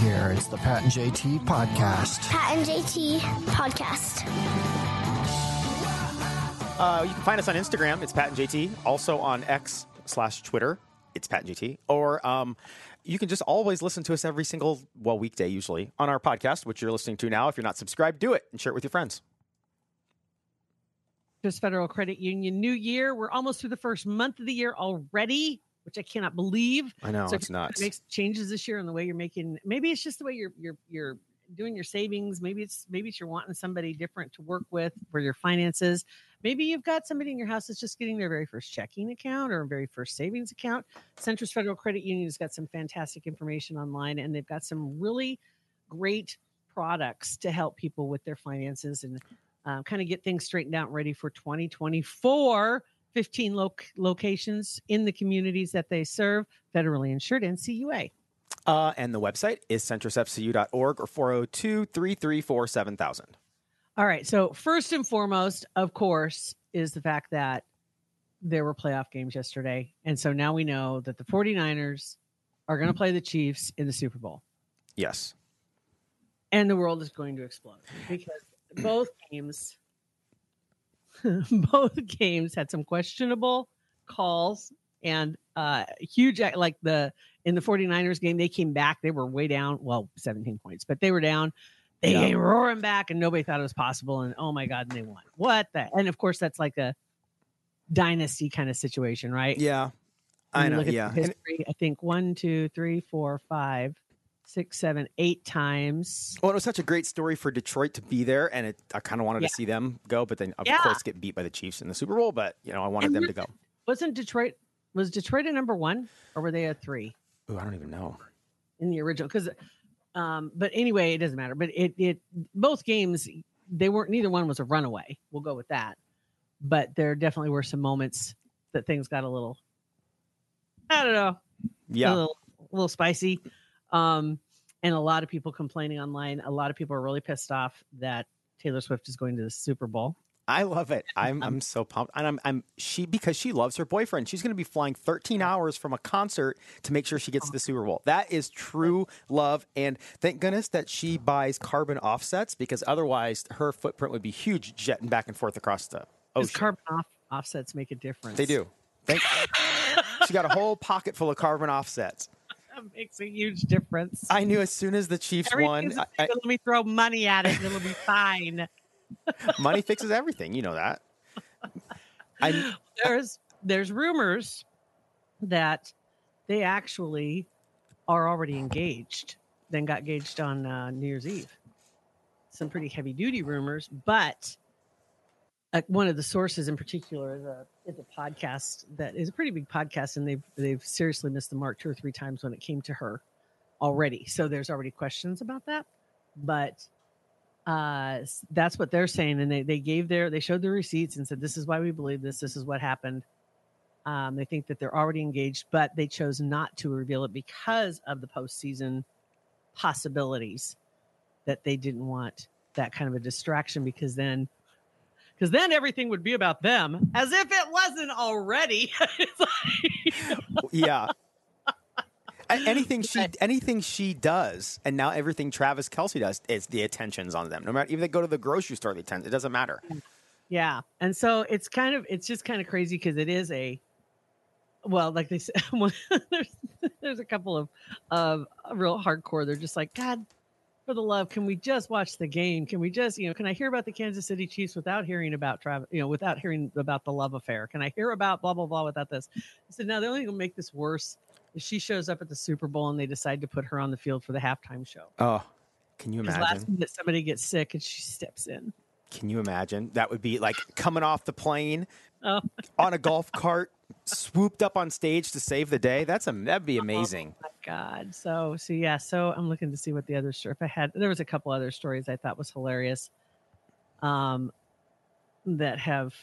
here. It's the Pat and JT podcast. Pat and JT podcast. Uh, you can find us on Instagram. It's Pat and JT. Also on X slash Twitter. It's Pat and JT. Or um, you can just always listen to us every single, well, weekday usually on our podcast, which you're listening to now. If you're not subscribed, do it and share it with your friends. Just Federal Credit Union, new year. We're almost through the first month of the year already, which I cannot believe. I know so it's if you nuts. Make changes this year in the way you're making. Maybe it's just the way you're you're you're doing your savings. Maybe it's maybe it's you're wanting somebody different to work with for your finances. Maybe you've got somebody in your house that's just getting their very first checking account or very first savings account. Centris Federal Credit Union has got some fantastic information online, and they've got some really great products to help people with their finances and uh, kind of get things straightened out and ready for 2024. 15 loc- locations in the communities that they serve, federally insured NCUA. Uh, and the website is centrisfcu.org or 402 334 7000. All right. So, first and foremost, of course, is the fact that there were playoff games yesterday. And so now we know that the 49ers are going to play the Chiefs in the Super Bowl. Yes. And the world is going to explode because both games both games had some questionable calls and uh huge like the in the 49ers game they came back they were way down well 17 points but they were down they Yeah. came roaring back and nobody thought it was possible and oh my god and they won what the and of course that's like a dynasty kind of situation right Yeah. I know. look at the Yeah. And- i think one two three four five six seven eight times Well, it was such a great story for Detroit to be there, and it, I kind of wanted Yeah. to see them go, but then of Yeah. course get beat by the Chiefs in the Super Bowl. But you know, I wanted And them to go. wasn't detroit was detroit a number one or were they a three Ooh, I don't even know. in the original because um but anyway it doesn't matter but it it both games they weren't neither one was a runaway we'll go with that but there definitely were some moments that things got a little i don't know Yeah. a little, a little spicy um and a lot of people complaining online a lot of people are really pissed off that taylor swift is going to the super bowl I love it. I'm I'm so pumped, and I'm I'm she because she loves her boyfriend. She's going to be flying 13 hours from a concert to make sure she gets to the Super Bowl. That is true love, and thank goodness that she buys carbon offsets because otherwise her footprint would be huge jetting back and forth across the Does ocean. carbon off, offsets make a difference they do. Thank. she got a whole pocket full of carbon offsets. That makes a huge difference I knew as soon as the Chiefs won, I, I, let me throw money at it and it'll be fine. money fixes everything. You know that. I There's there's rumors that they actually are already engaged, then got engaged on uh, New Year's Eve. Some pretty heavy duty rumors, but uh, one of the sources in particular is a, is a podcast that is a pretty big podcast, and they've they've seriously missed the mark two or three times when it came to her already. So there's already questions about that, but uh that's what they're saying and they, they gave their they showed the receipts and said this is why we believe this. This is what happened. Um they think that they're already engaged but they chose not to reveal it because of the postseason possibilities that they didn't want that kind of a distraction because then because then everything would be about them as if it wasn't already like- yeah. Anything she anything she does, and now everything Travis Kelce does is the attention's on them. No matter even they go to the grocery store, the attention it doesn't matter. Mm. Yeah. And so it's kind of it's just kind of crazy because it is a well, like they said, there's there's a couple of of real hardcore. They're just like, God, for the love, can we just watch the game? Can we just, you know, can I hear about the Kansas City Chiefs without hearing about Travis, you know, without hearing about the love affair? Can I hear about blah blah blah without this? I said, no, the only thing will make this worse is she shows up at the Super Bowl and they decide to put her on the field for the halftime show. Oh, can you Because last imagine? minute somebody gets sick and she steps in. Can you imagine? That would be like coming off the plane Oh on a golf cart, swooped up on stage to save the day. That's a that'd be amazing. my god so so yeah so i'm looking to see what the other if i had there was a couple other stories i thought was hilarious um that have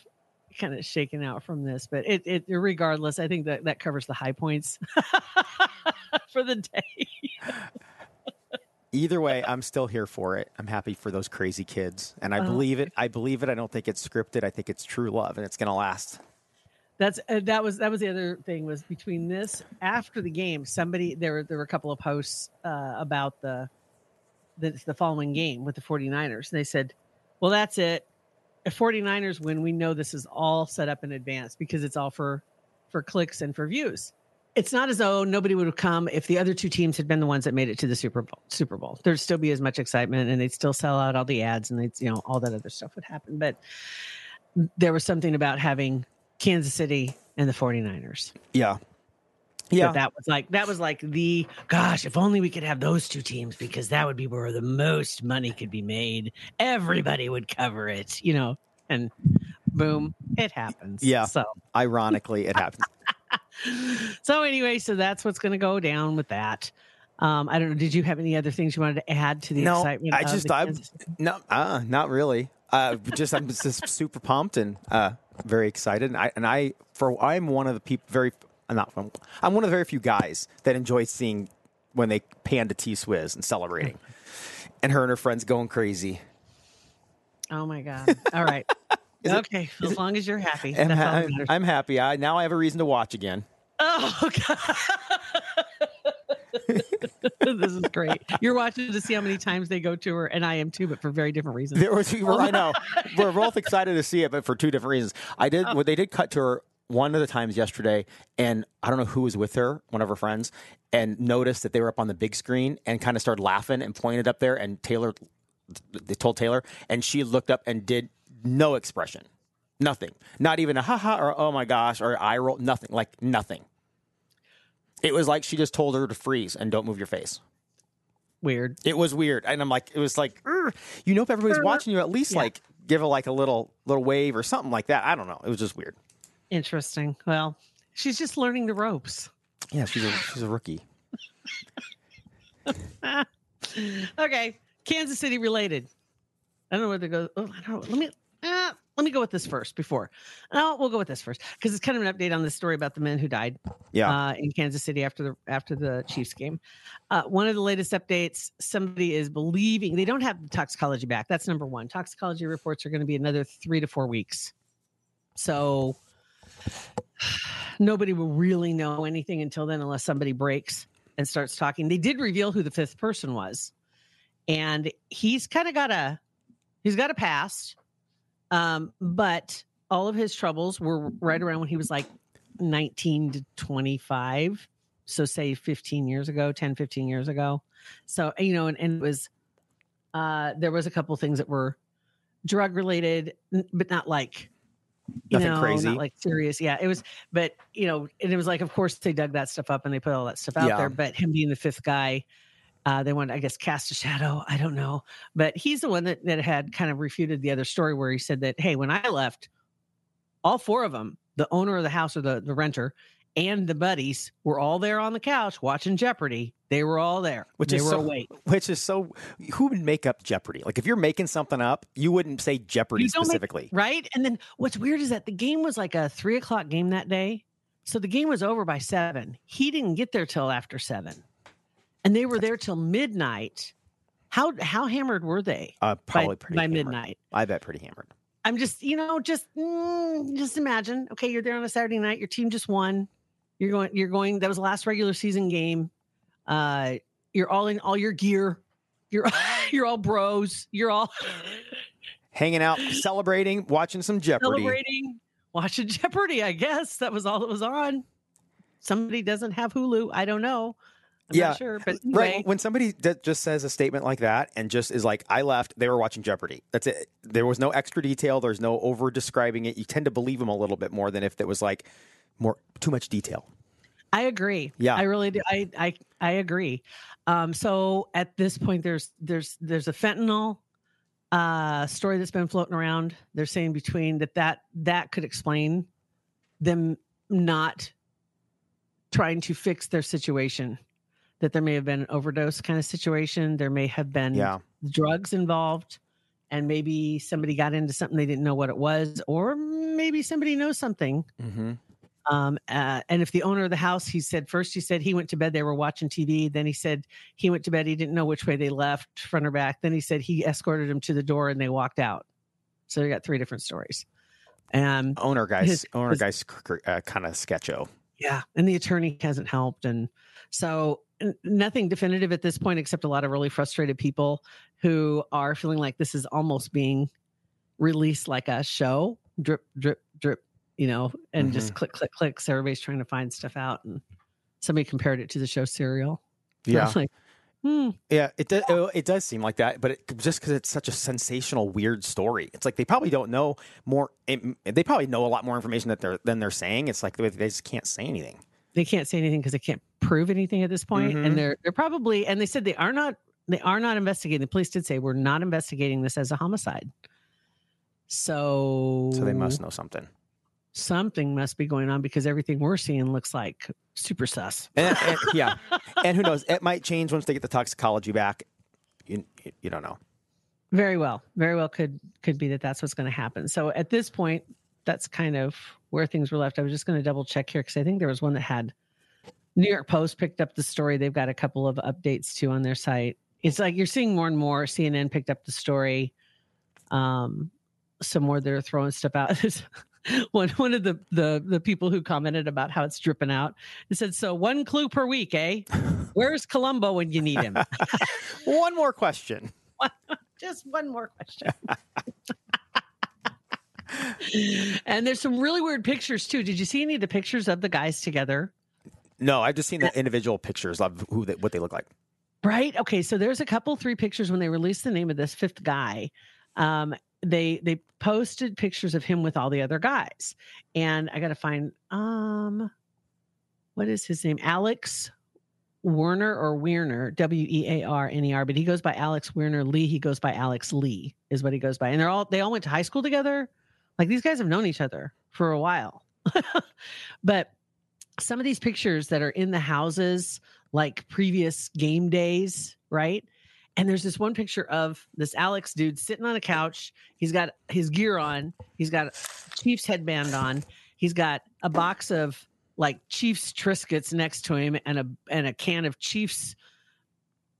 kind of shaken out from this but it, it regardless i think that that covers the high points for the day Either way, I'm still here for it. I'm happy for those crazy kids, and I Oh. believe it. I believe it. I don't think it's scripted. I think it's true love, and it's gonna last. That's uh, that was that was the other thing was between this after the game. Somebody there were there were a couple of posts uh, about the, the the following game with the 49ers. And they said, "Well, that's it. If 49ers win, we know this is all set up in advance because it's all for for clicks and for views." It's not as though nobody would have come if the other two teams had been the ones that made it to the Super Bowl. Super Bowl, there'd still be as much excitement, and they'd still sell out all the ads, and they'd you know all that other stuff would happen. But there was something about having Kansas City and the 49ers. Yeah. Yeah. that was like that was like the gosh, if only we could have those two teams because that would be where the most money could be made. Everybody would cover it, you know. And boom, it happens. Yeah. So Ironically, it happens. so anyway, so that's what's going to go down with that. Um, I don't know. Did you have any other things you wanted to add to the No, excitement? I just- I- No, uh, not really. Uh, just I'm just super pumped and uh, very excited. And I and I for I'm one of the people very I'm not from, I'm one of the very few guys that enjoy seeing when they pan to T Swizz and celebrating, and her and her friends going crazy. Oh my god! All right. Is it- okay, as long as you're happy. I'm, ha- that matters. I'm happy. I now I have a reason to watch again. Oh god. This is great. You're watching to see how many times they go to her, and I am too, but for very different reasons. There was, I know we're both excited to see it, but for two different reasons. I did. Oh. Well, they did cut to her one of the times yesterday, and I don't know who was with her, one of her friends, and noticed that they were up on the big screen and kind of started laughing and pointed up there. And Taylor, they told Taylor, and she looked up and did no expression, nothing, not even a haha or oh my gosh or eye roll, nothing, like nothing. It was like she just told her to freeze and don't move your face. Weird. It was weird, and I'm like, it was like, you know, if everybody's watching you, at least Yeah. like give her like a little little wave or something like that. I don't know. It was just weird. Interesting. Well, she's just learning the ropes. Yeah, she's a she's a rookie. okay, Kansas City related. I don't know where to go. Oh, I don't know. Let me uh, let me go with this first before. No, we'll go with this first because it's kind of an update on the story about the men who died Yeah, uh, in Kansas City after the after the Chiefs game. Uh, one of the latest updates: somebody is believing they don't have the toxicology back. That's number one. Toxicology reports are going to be another three to four weeks. So nobody will really know anything until then, unless somebody breaks and starts talking. They did reveal who the fifth person was, and he's kind of got a he's got a past, um, but all of his troubles were right around when he was like 19 to 25 so say 15 years ago 10 15 years ago so you know and, and it was uh there was a couple things that were drug related but not like you Nothing know, crazy. not like serious yeah it was but you know and it was like of course they dug that stuff up and they put all that stuff out Yeah. there but him being the fifth guy uh, they wanted, I guess, cast a shadow. I don't know, but he's the one that, that had kind of refuted the other story where he said that, hey, when I left, all four of them, the owner of the house or the, the renter and the buddies were all there on the couch watching Jeopardy. They were all there. which they is were so awake. which is so. Who would make up Jeopardy? Like if you're making something up, you wouldn't say Jeopardy don't make- specifically. Right. And then what's weird is that the game was like a three o'clock game that day. So the game was over by seven. He didn't get there till after seven. And they were there till midnight. How how hammered were they? uh, probably by, pretty by midnight. I bet pretty hammered. I'm just, you know, just mm, just imagine. Okay, you're there on a Saturday night. Your team just won. You're going. You're going. That was the last regular season game. Uh, you're all in all your gear. You're you're all bros. You're all Hanging out, celebrating, watching some Jeopardy. celebrating, watching Jeopardy. I guess that was all that was on. Somebody doesn't have Hulu. I don't know. I'm Yeah, not sure. But Right. When somebody just says a statement like that and just is like, I left, they were watching Jeopardy. That's it. There was no extra detail. There's no over describing it. You tend to believe them a little bit more than if it was like more, too much detail. I agree. Yeah. I really do. I I I agree. Um, so at this point, there's there's there's a fentanyl uh, story that's been floating around. They're saying between that that that could explain them not trying to fix their situation. That there may have been an overdose kind of situation. There may have been Yeah. drugs involved, and maybe somebody got into something they didn't know what it was, or maybe somebody knows something Mm-hmm. um, uh, and if the owner of the house, he said first, he said he went to bed, they were watching TV. Then he said he went to bed, he didn't know which way they left, front or back. Then he said he escorted him to the door and they walked out. So you got three different stories. And owner guys, His- owner his- guys, uh, kind of sketcho. yeah, and the attorney hasn't helped, and so nothing definitive at this point, except a lot of really frustrated people who are feeling like this is almost being released like a show, drip, drip, drip, you know, and just click, click, click. So everybody's trying to find stuff out, and somebody compared it to the show Serial. I Yeah, like, hmm, yeah. It does. It, it does seem like that, but it, just because it's such a sensational, weird story, it's like they probably don't know more. It, they probably know a lot more information that they're than they're saying. It's like they just can't say anything. They can't say anything because they can't prove anything at this point, Mhm. and they're they're probably and they said they are not they are not investigating. The police did say we're not investigating this as a homicide. So So they must know something. something must be going on because everything we're seeing looks like super sus. And, and- yeah, and who knows? It might change once they get the toxicology back. You, you don't know. Very well, very well could could be that that's what's going to happen. So at this point, that's kind of where things were left. I was just going to double check here because I think there was one that had New York Post picked up the story. They've got a couple of updates too on their site. It's like you're seeing more and more. CNN picked up the story. Um, some more that are throwing stuff out. one one of the the the people who commented about how it's dripping out. It said, "So one clue per week, eh? Where's Columbo when you need him?" One more question. just one more question. And there's some really weird pictures too. Did you see any of the pictures of the guys together? No, I've just seen the individual pictures of who they, what they look like. Right. Okay. So there's a couple three pictures when they released the name of this fifth guy. Um, they they posted pictures of him with all the other guys, and I got to find um, what is his name? Alex Werner or Weirner, W E A R N E R, but he goes by Alex Weirner Lee. He goes by Alex Lee, is what he goes by, and they're all they all went to high school together. Like these guys have known each other for a while, but some of these pictures that are in the houses like previous game days, right? And there's this one picture of this Alex dude sitting on a couch. He's got his gear on. He's got Chiefs headband on. He's got a box of like Chiefs Triscuits next to him and a and a can of Chiefs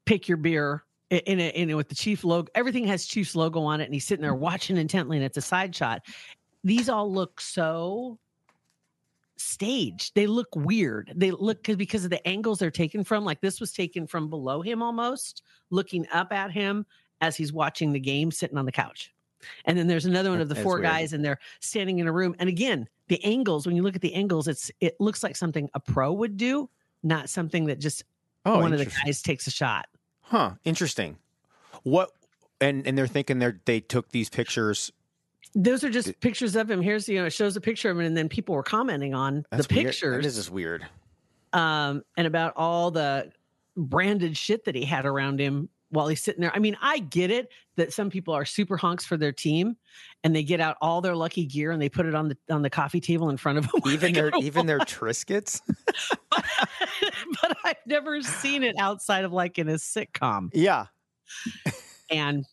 pick your beer in a, in a, with the Chief logo. Everything has Chiefs logo on it, and he's sitting there watching intently, and it's a side shot. These all look so staged. They look weird. They look 'cause- because of the angles they're taken from. Like this was taken from below him almost, looking up at him as he's watching the game, sitting on the couch. And then there's another one of the That's four weird. guys, and they're standing in a room. And again, the angles. When you look at the angles, it's it looks like something a pro would do, not something that just Oh, one of the guys takes a shot. Huh. Interesting. What? And and they're thinking they they took these pictures. Those are just pictures of him. Here's you know, it shows a picture of him, and then people were commenting on That's the weird. pictures. This is weird. um, and about all the branded shit that he had around him while he's sitting there. I mean, I get it that some people are super honks for their team, and they get out all their lucky gear and they put it on the on the coffee table in front of them. Even their even their Triscuits. home. but I've never seen it outside of like in a sitcom. Yeah. And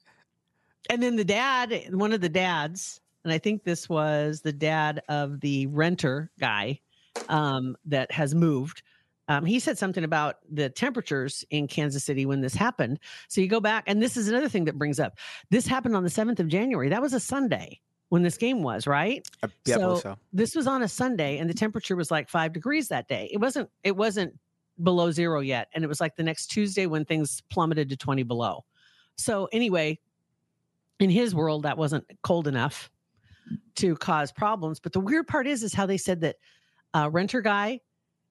and then the dad, one of the dads, and I think this was the dad of the renter guy um, that has moved. Um, he said something about the temperatures in Kansas City when this happened. So you go back, and this is another thing that brings up. This happened on the seventh of January. That was a Sunday when this game was, right? Uh, yeah. Believe so. This was on a Sunday, and the temperature was like five degrees that day. It wasn't. It wasn't below zero yet, and it was like the next Tuesday when things plummeted to twenty below. So anyway, in his world, that wasn't cold enough to cause problems. But the weird part is, is how they said that uh, renter guy,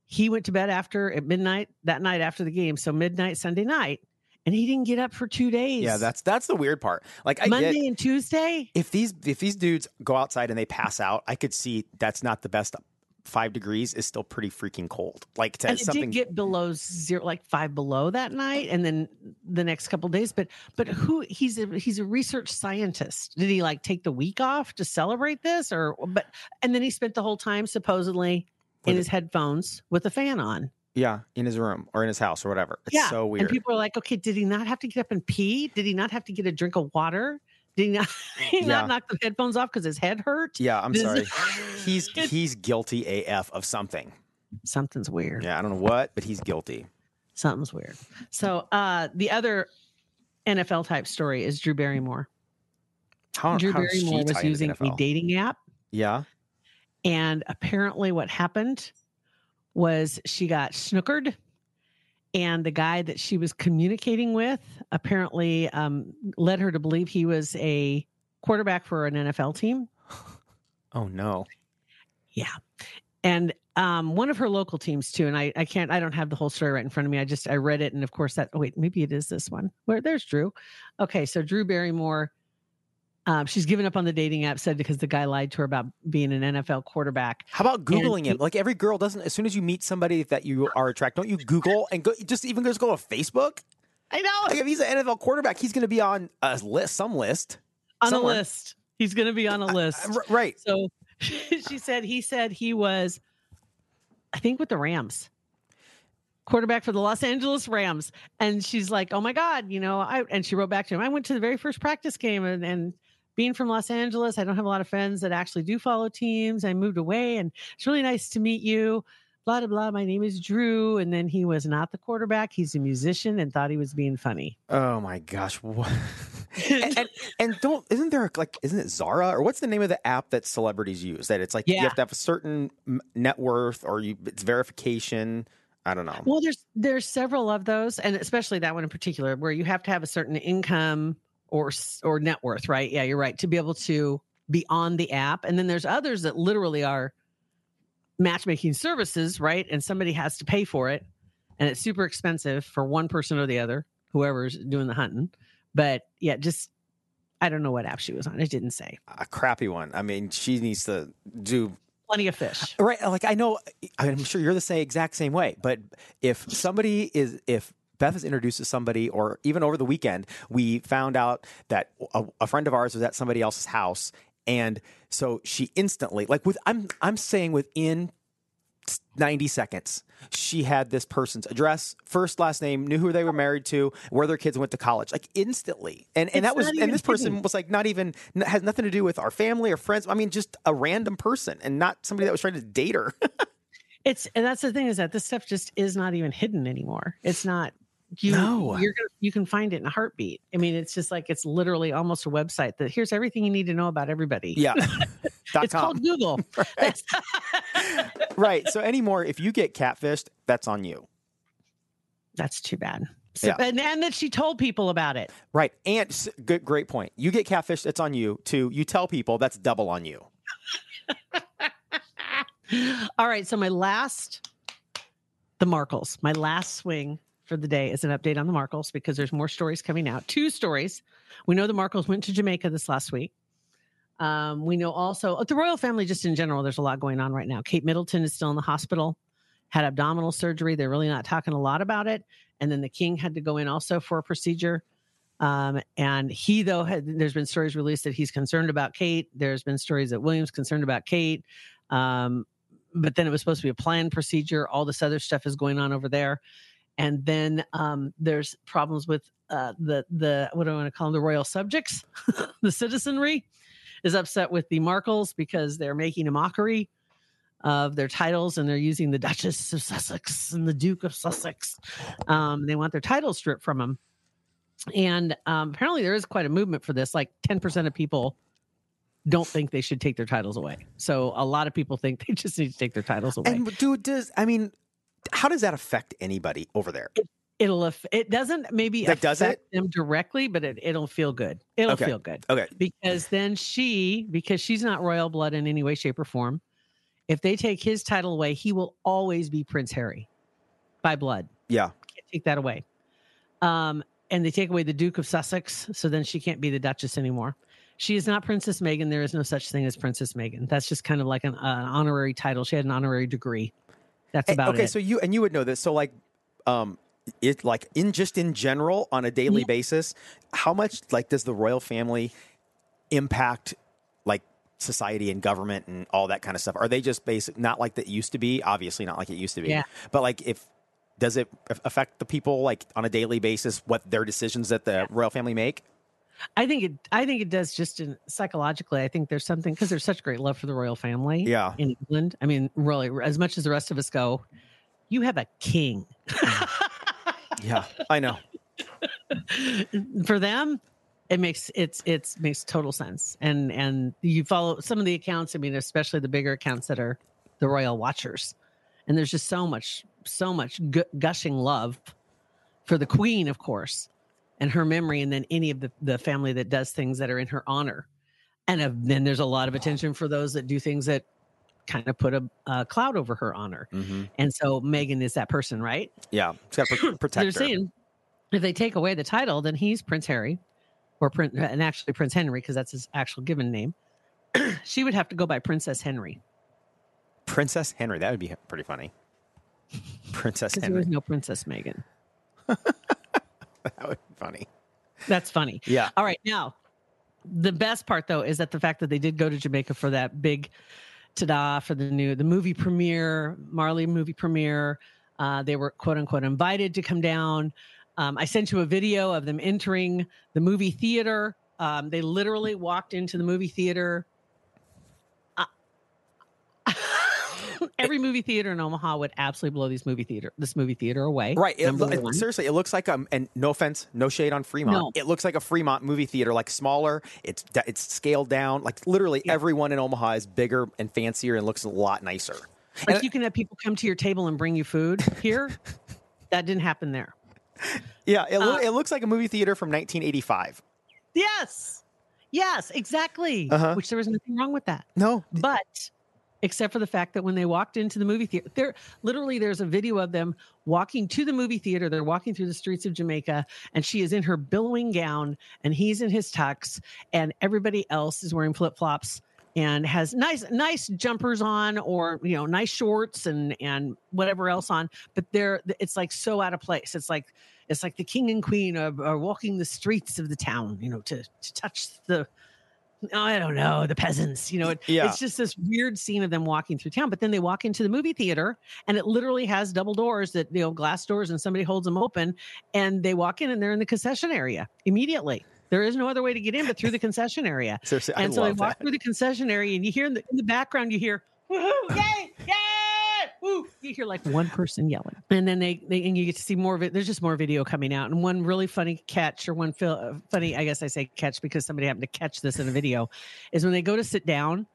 he went to bed after at midnight that night after the game, so midnight Sunday night, and he didn't get up for two days. Yeah. That's that's the weird part. Like I Monday get and Tuesday. if these if these dudes go outside and they pass out, I could see that's not the best. Five degrees is still pretty freaking cold. Like to and it something. did get below zero, like five below that night, and then the next couple days. But but who he's a he's a research scientist. Did he like take the week off to celebrate this, or but and then he spent the whole time supposedly in his headphones with a fan on. yeah, in his room or in his house or whatever. It's yeah, so weird. and people are like, okay, did he not have to get up and pee? Did he not have to get a drink of water? Did he not, he Yeah. not knock the headphones off because his head hurt? yeah, I'm This- sorry. He's he's guilty AF of something. Something's weird. Yeah, I don't know what, but he's guilty. Something's weird. So uh the other NFL type story is Drew Barrymore. How, Drew how Barrymore was using a dating app Yeah. And apparently, what happened was she got snookered, and the guy that she was communicating with apparently um, led her to believe he was a quarterback for an NFL team. Oh no. Yeah. And um, one of her local teams too. And I, I can't, I don't have the whole story right in front of me. I just, I read it. And of course that, oh, wait, maybe it is this one where there's Drew. Okay. So Drew Barrymore, um, she's given up on the dating app said because the guy lied to her about being an NFL quarterback. How about googling he- him? Like every girl doesn't. As soon as you meet somebody that you are attracted, don't you Google and go? Just even just go to Facebook. I know Like if he's an NFL quarterback, he's going to be on a list, some list. on somewhere. a list. He's going to be on a list. Uh, r- right. So she said, he said he was, I think with the Rams, quarterback for the Los Angeles Rams. And she's like, oh my God, you know, I, and she wrote back to him, I went to the very first practice game and, and being from Los Angeles, I don't have a lot of friends that actually do follow teams. I moved away and it's really nice to meet you. Blah, blah, blah. My name is Drew. And then he was not the quarterback. He's a musician and thought he was being funny. Oh my gosh. What? and, and and don't isn't there like isn't it Zara or what's the name of the app that celebrities use that it's like you have to have a certain net worth or you it's verification. I don't know. Well, there's there's several of those, and especially that one in particular, where you have to have a certain income or or net worth, right? Yeah, you're right to be able to be on the app. And then there's others that literally are matchmaking services, right? And somebody has to pay for it, and it's super expensive for one person or the other, whoever's doing the hunting. But yeah, just I don't know what app she was on. It didn't say. a crappy one. I mean, she needs to do Plenty of fish. right. Like I know, I'm sure you're the same exact same way. But if somebody is, if Beth is introduced to somebody, or even over the weekend, we found out that a, a friend of ours was at somebody else's house, and so she instantly, like with, I'm, I'm saying within 90 seconds. She had this person's address, first, last name, knew who they were married to, where their kids went to college, like instantly. And and It's that was and this person hidden. was like not even has nothing to do with our family or friends. I mean, just a random person and not somebody that was trying to date her. It's and that's the thing is that this stuff just is not even hidden anymore. It's not you No. you're gonna you can find it in a heartbeat. I mean, it's just like it's literally almost a website that here's everything you need to know about everybody. yeah. It's called Google. right. right. So anymore, if you get catfished, that's on you. That's too bad. So, Yeah. and, and that she told people about it. Right. And good, great point. You get catfished, it's on you. Two, you tell people, that's double on you. All right. So my last, the Markles, my last swing for the day is an update on the Markles because there's more stories coming out. Two stories. We know the Markles went to Jamaica this last week. Um, we know also uh, the royal family, just in general, there's a lot going on right now. Kate Middleton is still in the hospital, had abdominal surgery. They're really not talking a lot about it. And then the king had to go in also for a procedure. Um, and he, though, had, there's been stories released that he's concerned about Kate. There's been stories that William's concerned about Kate. Um, but then it was supposed to be a planned procedure. All this other stuff is going on over there. And then um, there's problems with uh, the the what do I want to call them? The royal subjects, the citizenry is upset with the Markles because they're making a mockery of their titles and they're using the Duchess of Sussex and the Duke of Sussex. Um, they want their titles stripped from them. And um, apparently, there is quite a movement for this. Like 10% of people don't think they should take their titles away. So a lot of people think they just need to take their titles away. And dude, does I mean, how does that affect anybody over there? it'll it doesn't maybe does affect them directly, but it, it'll feel good. It'll Okay. feel good Okay. because then she, because she's not royal blood in any way, shape, or form. If they take his title away, he will always be Prince Harry by blood. Yeah. Can't take that away. Um, and they take away the Duke of Sussex, so then she can't be the Duchess anymore. She is not Princess Meghan. There is no such thing as Princess Meghan. That's just kind of like an, uh, honorary title. She had an honorary degree. That's about okay, it. so you and you would know this. So like, um, it like in just in general on a daily Yeah. basis, how much like does the royal family impact like society and government and all that kind of stuff? Are they just basic, not like that used to be? Obviously, not like it used to be. Yeah. But like, if does it affect the people like on a daily basis what their decisions that the royal family make? I think it. I think it does just in psychologically. I think there's something because there's such great love for the royal family. Yeah. in England. I mean, really, as much as the rest of us go, you have a king. Mm. Yeah, I know. for them, it makes it's it's makes total sense and and you follow some of the accounts i mean especially the bigger accounts that are the royal watchers and there's just so much so much gushing love for the queen of course and her memory and then any of the, the family that does things that are in her honor and uh, then there's a lot of attention for those that do things that kind of put a, a cloud over her honor Mm-hmm. and so meghan is that person right Yeah, it's got to they're saying if they take away the title, then he's Prince Harry, or Prince, and actually Prince Henry because that's his actual given name. she would have to go by Princess Henry Princess Henry. That would be pretty funny. Princess because there was no Princess Meghan. That would funny. That's funny. Yeah. All right, now the best part though is that the fact that they did go to Jamaica for that big ta-da for the new the movie premiere, Marley movie premiere. Uh, they were quote unquote invited to come down. Um, I sent you a video of them entering the movie theater. Um, they literally walked into the movie theater. Every movie theater in Omaha would absolutely blow these movie theater this movie theater away. Right. It, it- seriously, it looks like um, and no offense, no shade on Fremont. No. It looks like a Fremont movie theater, like smaller. It's it's scaled down. Like literally, everyone in Omaha is bigger and fancier and looks a lot nicer. Like And- you can have people come to your table and bring you food here. that didn't happen there. Yeah, it, loo- Uh, it looks like a movie theater from 1985. Yes. Yes, exactly. Uh-huh. Which there was nothing wrong with that. No, But except for the fact that when they walked into the movie theater, there literally there's a video of them walking to the movie theater. They're walking through the streets of Jamaica, and she is in her billowing gown, and he's in his tux, and everybody else is wearing flip flops and has nice nice jumpers on or you know nice shorts and and whatever else on but they're it's like so out of place it's like it's like the king and queen are, are walking the streets of the town you know to to touch the I don't know the peasants. You know, it, Yeah. it's just this weird scene of them walking through town. But then they walk into the movie theater, and it literally has double doors that you know glass doors, and somebody holds them open, and they walk in, and they're in the concession area immediately. There is no other way to get in but through the concession area. seriously, I and so they walk that. through the concession area, and you hear in the, in the background, you hear woohoo, yay, yay, woo. You hear like one person yelling, and then they, they and you get to see more of it. There's just more video coming out, and one really funny catch or one fil- uh, funny, I guess I say catch because somebody happened to catch this in a video, is when they go to sit down,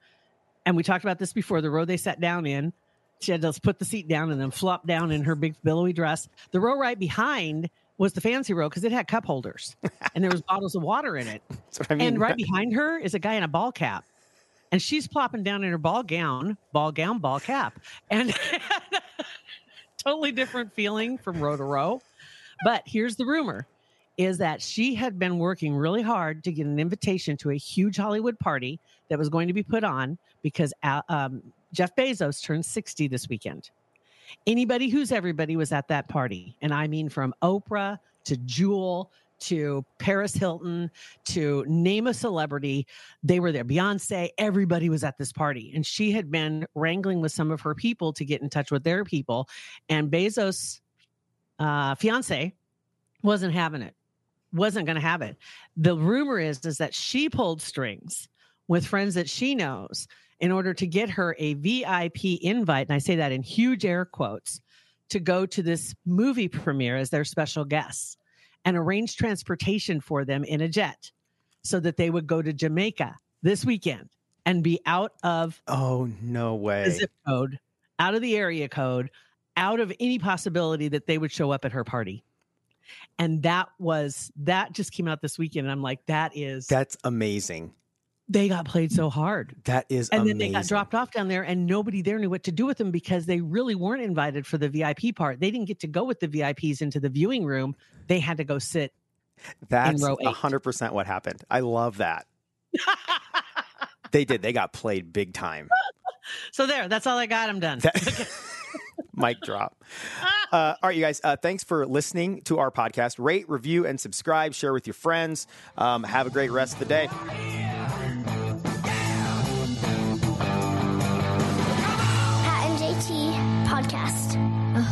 and we talked about this before. The row they sat down in, she had to put the seat down and then flop down in her big billowy dress. The row right behind was the fancy row because it had cup holders and there was bottles of water in it. That's what I mean. And right behind her is a guy in a ball cap. And she's plopping down in her ball gown, ball gown, ball cap. And totally different feeling from row to row. But here's the rumor is that she had been working really hard to get an invitation to a huge Hollywood party that was going to be put on because uh, um, Jeff Bezos turned 60 this weekend. Anybody who's everybody was at that party. And I mean from Oprah to Jewel to Paris Hilton to name a celebrity, they were there. Beyonce, everybody was at this party. And she had been wrangling with some of her people to get in touch with their people. And Bezos' uh, fiance wasn't having it, wasn't going to have it. The rumor is, is that she pulled strings with friends that she knows in order to get her a VIP invite. And I say that in huge air quotes to go to this movie premiere as their special guests and arrange transportation for them in a jet so that they would go to Jamaica this weekend and be out of oh no the way. zip code, out of the area code, out of any possibility that they would show up at her party. And that was that just came out this weekend. And I'm like, that is That's amazing. They got played so hard. That is And amazing. then they got dropped off down there, and nobody there knew what to do with them because they really weren't invited for the VIP part. They didn't get to go with the VIPs into the viewing room. They had to go sit. That's hundred percent what happened. I love that. They did. They got played big time. so there, that's all I got. I'm done. That- Mic drop. Uh, all right, you guys. Uh, thanks for listening to our podcast. Rate, review, and subscribe. Share with your friends. Um, have a great rest of the day.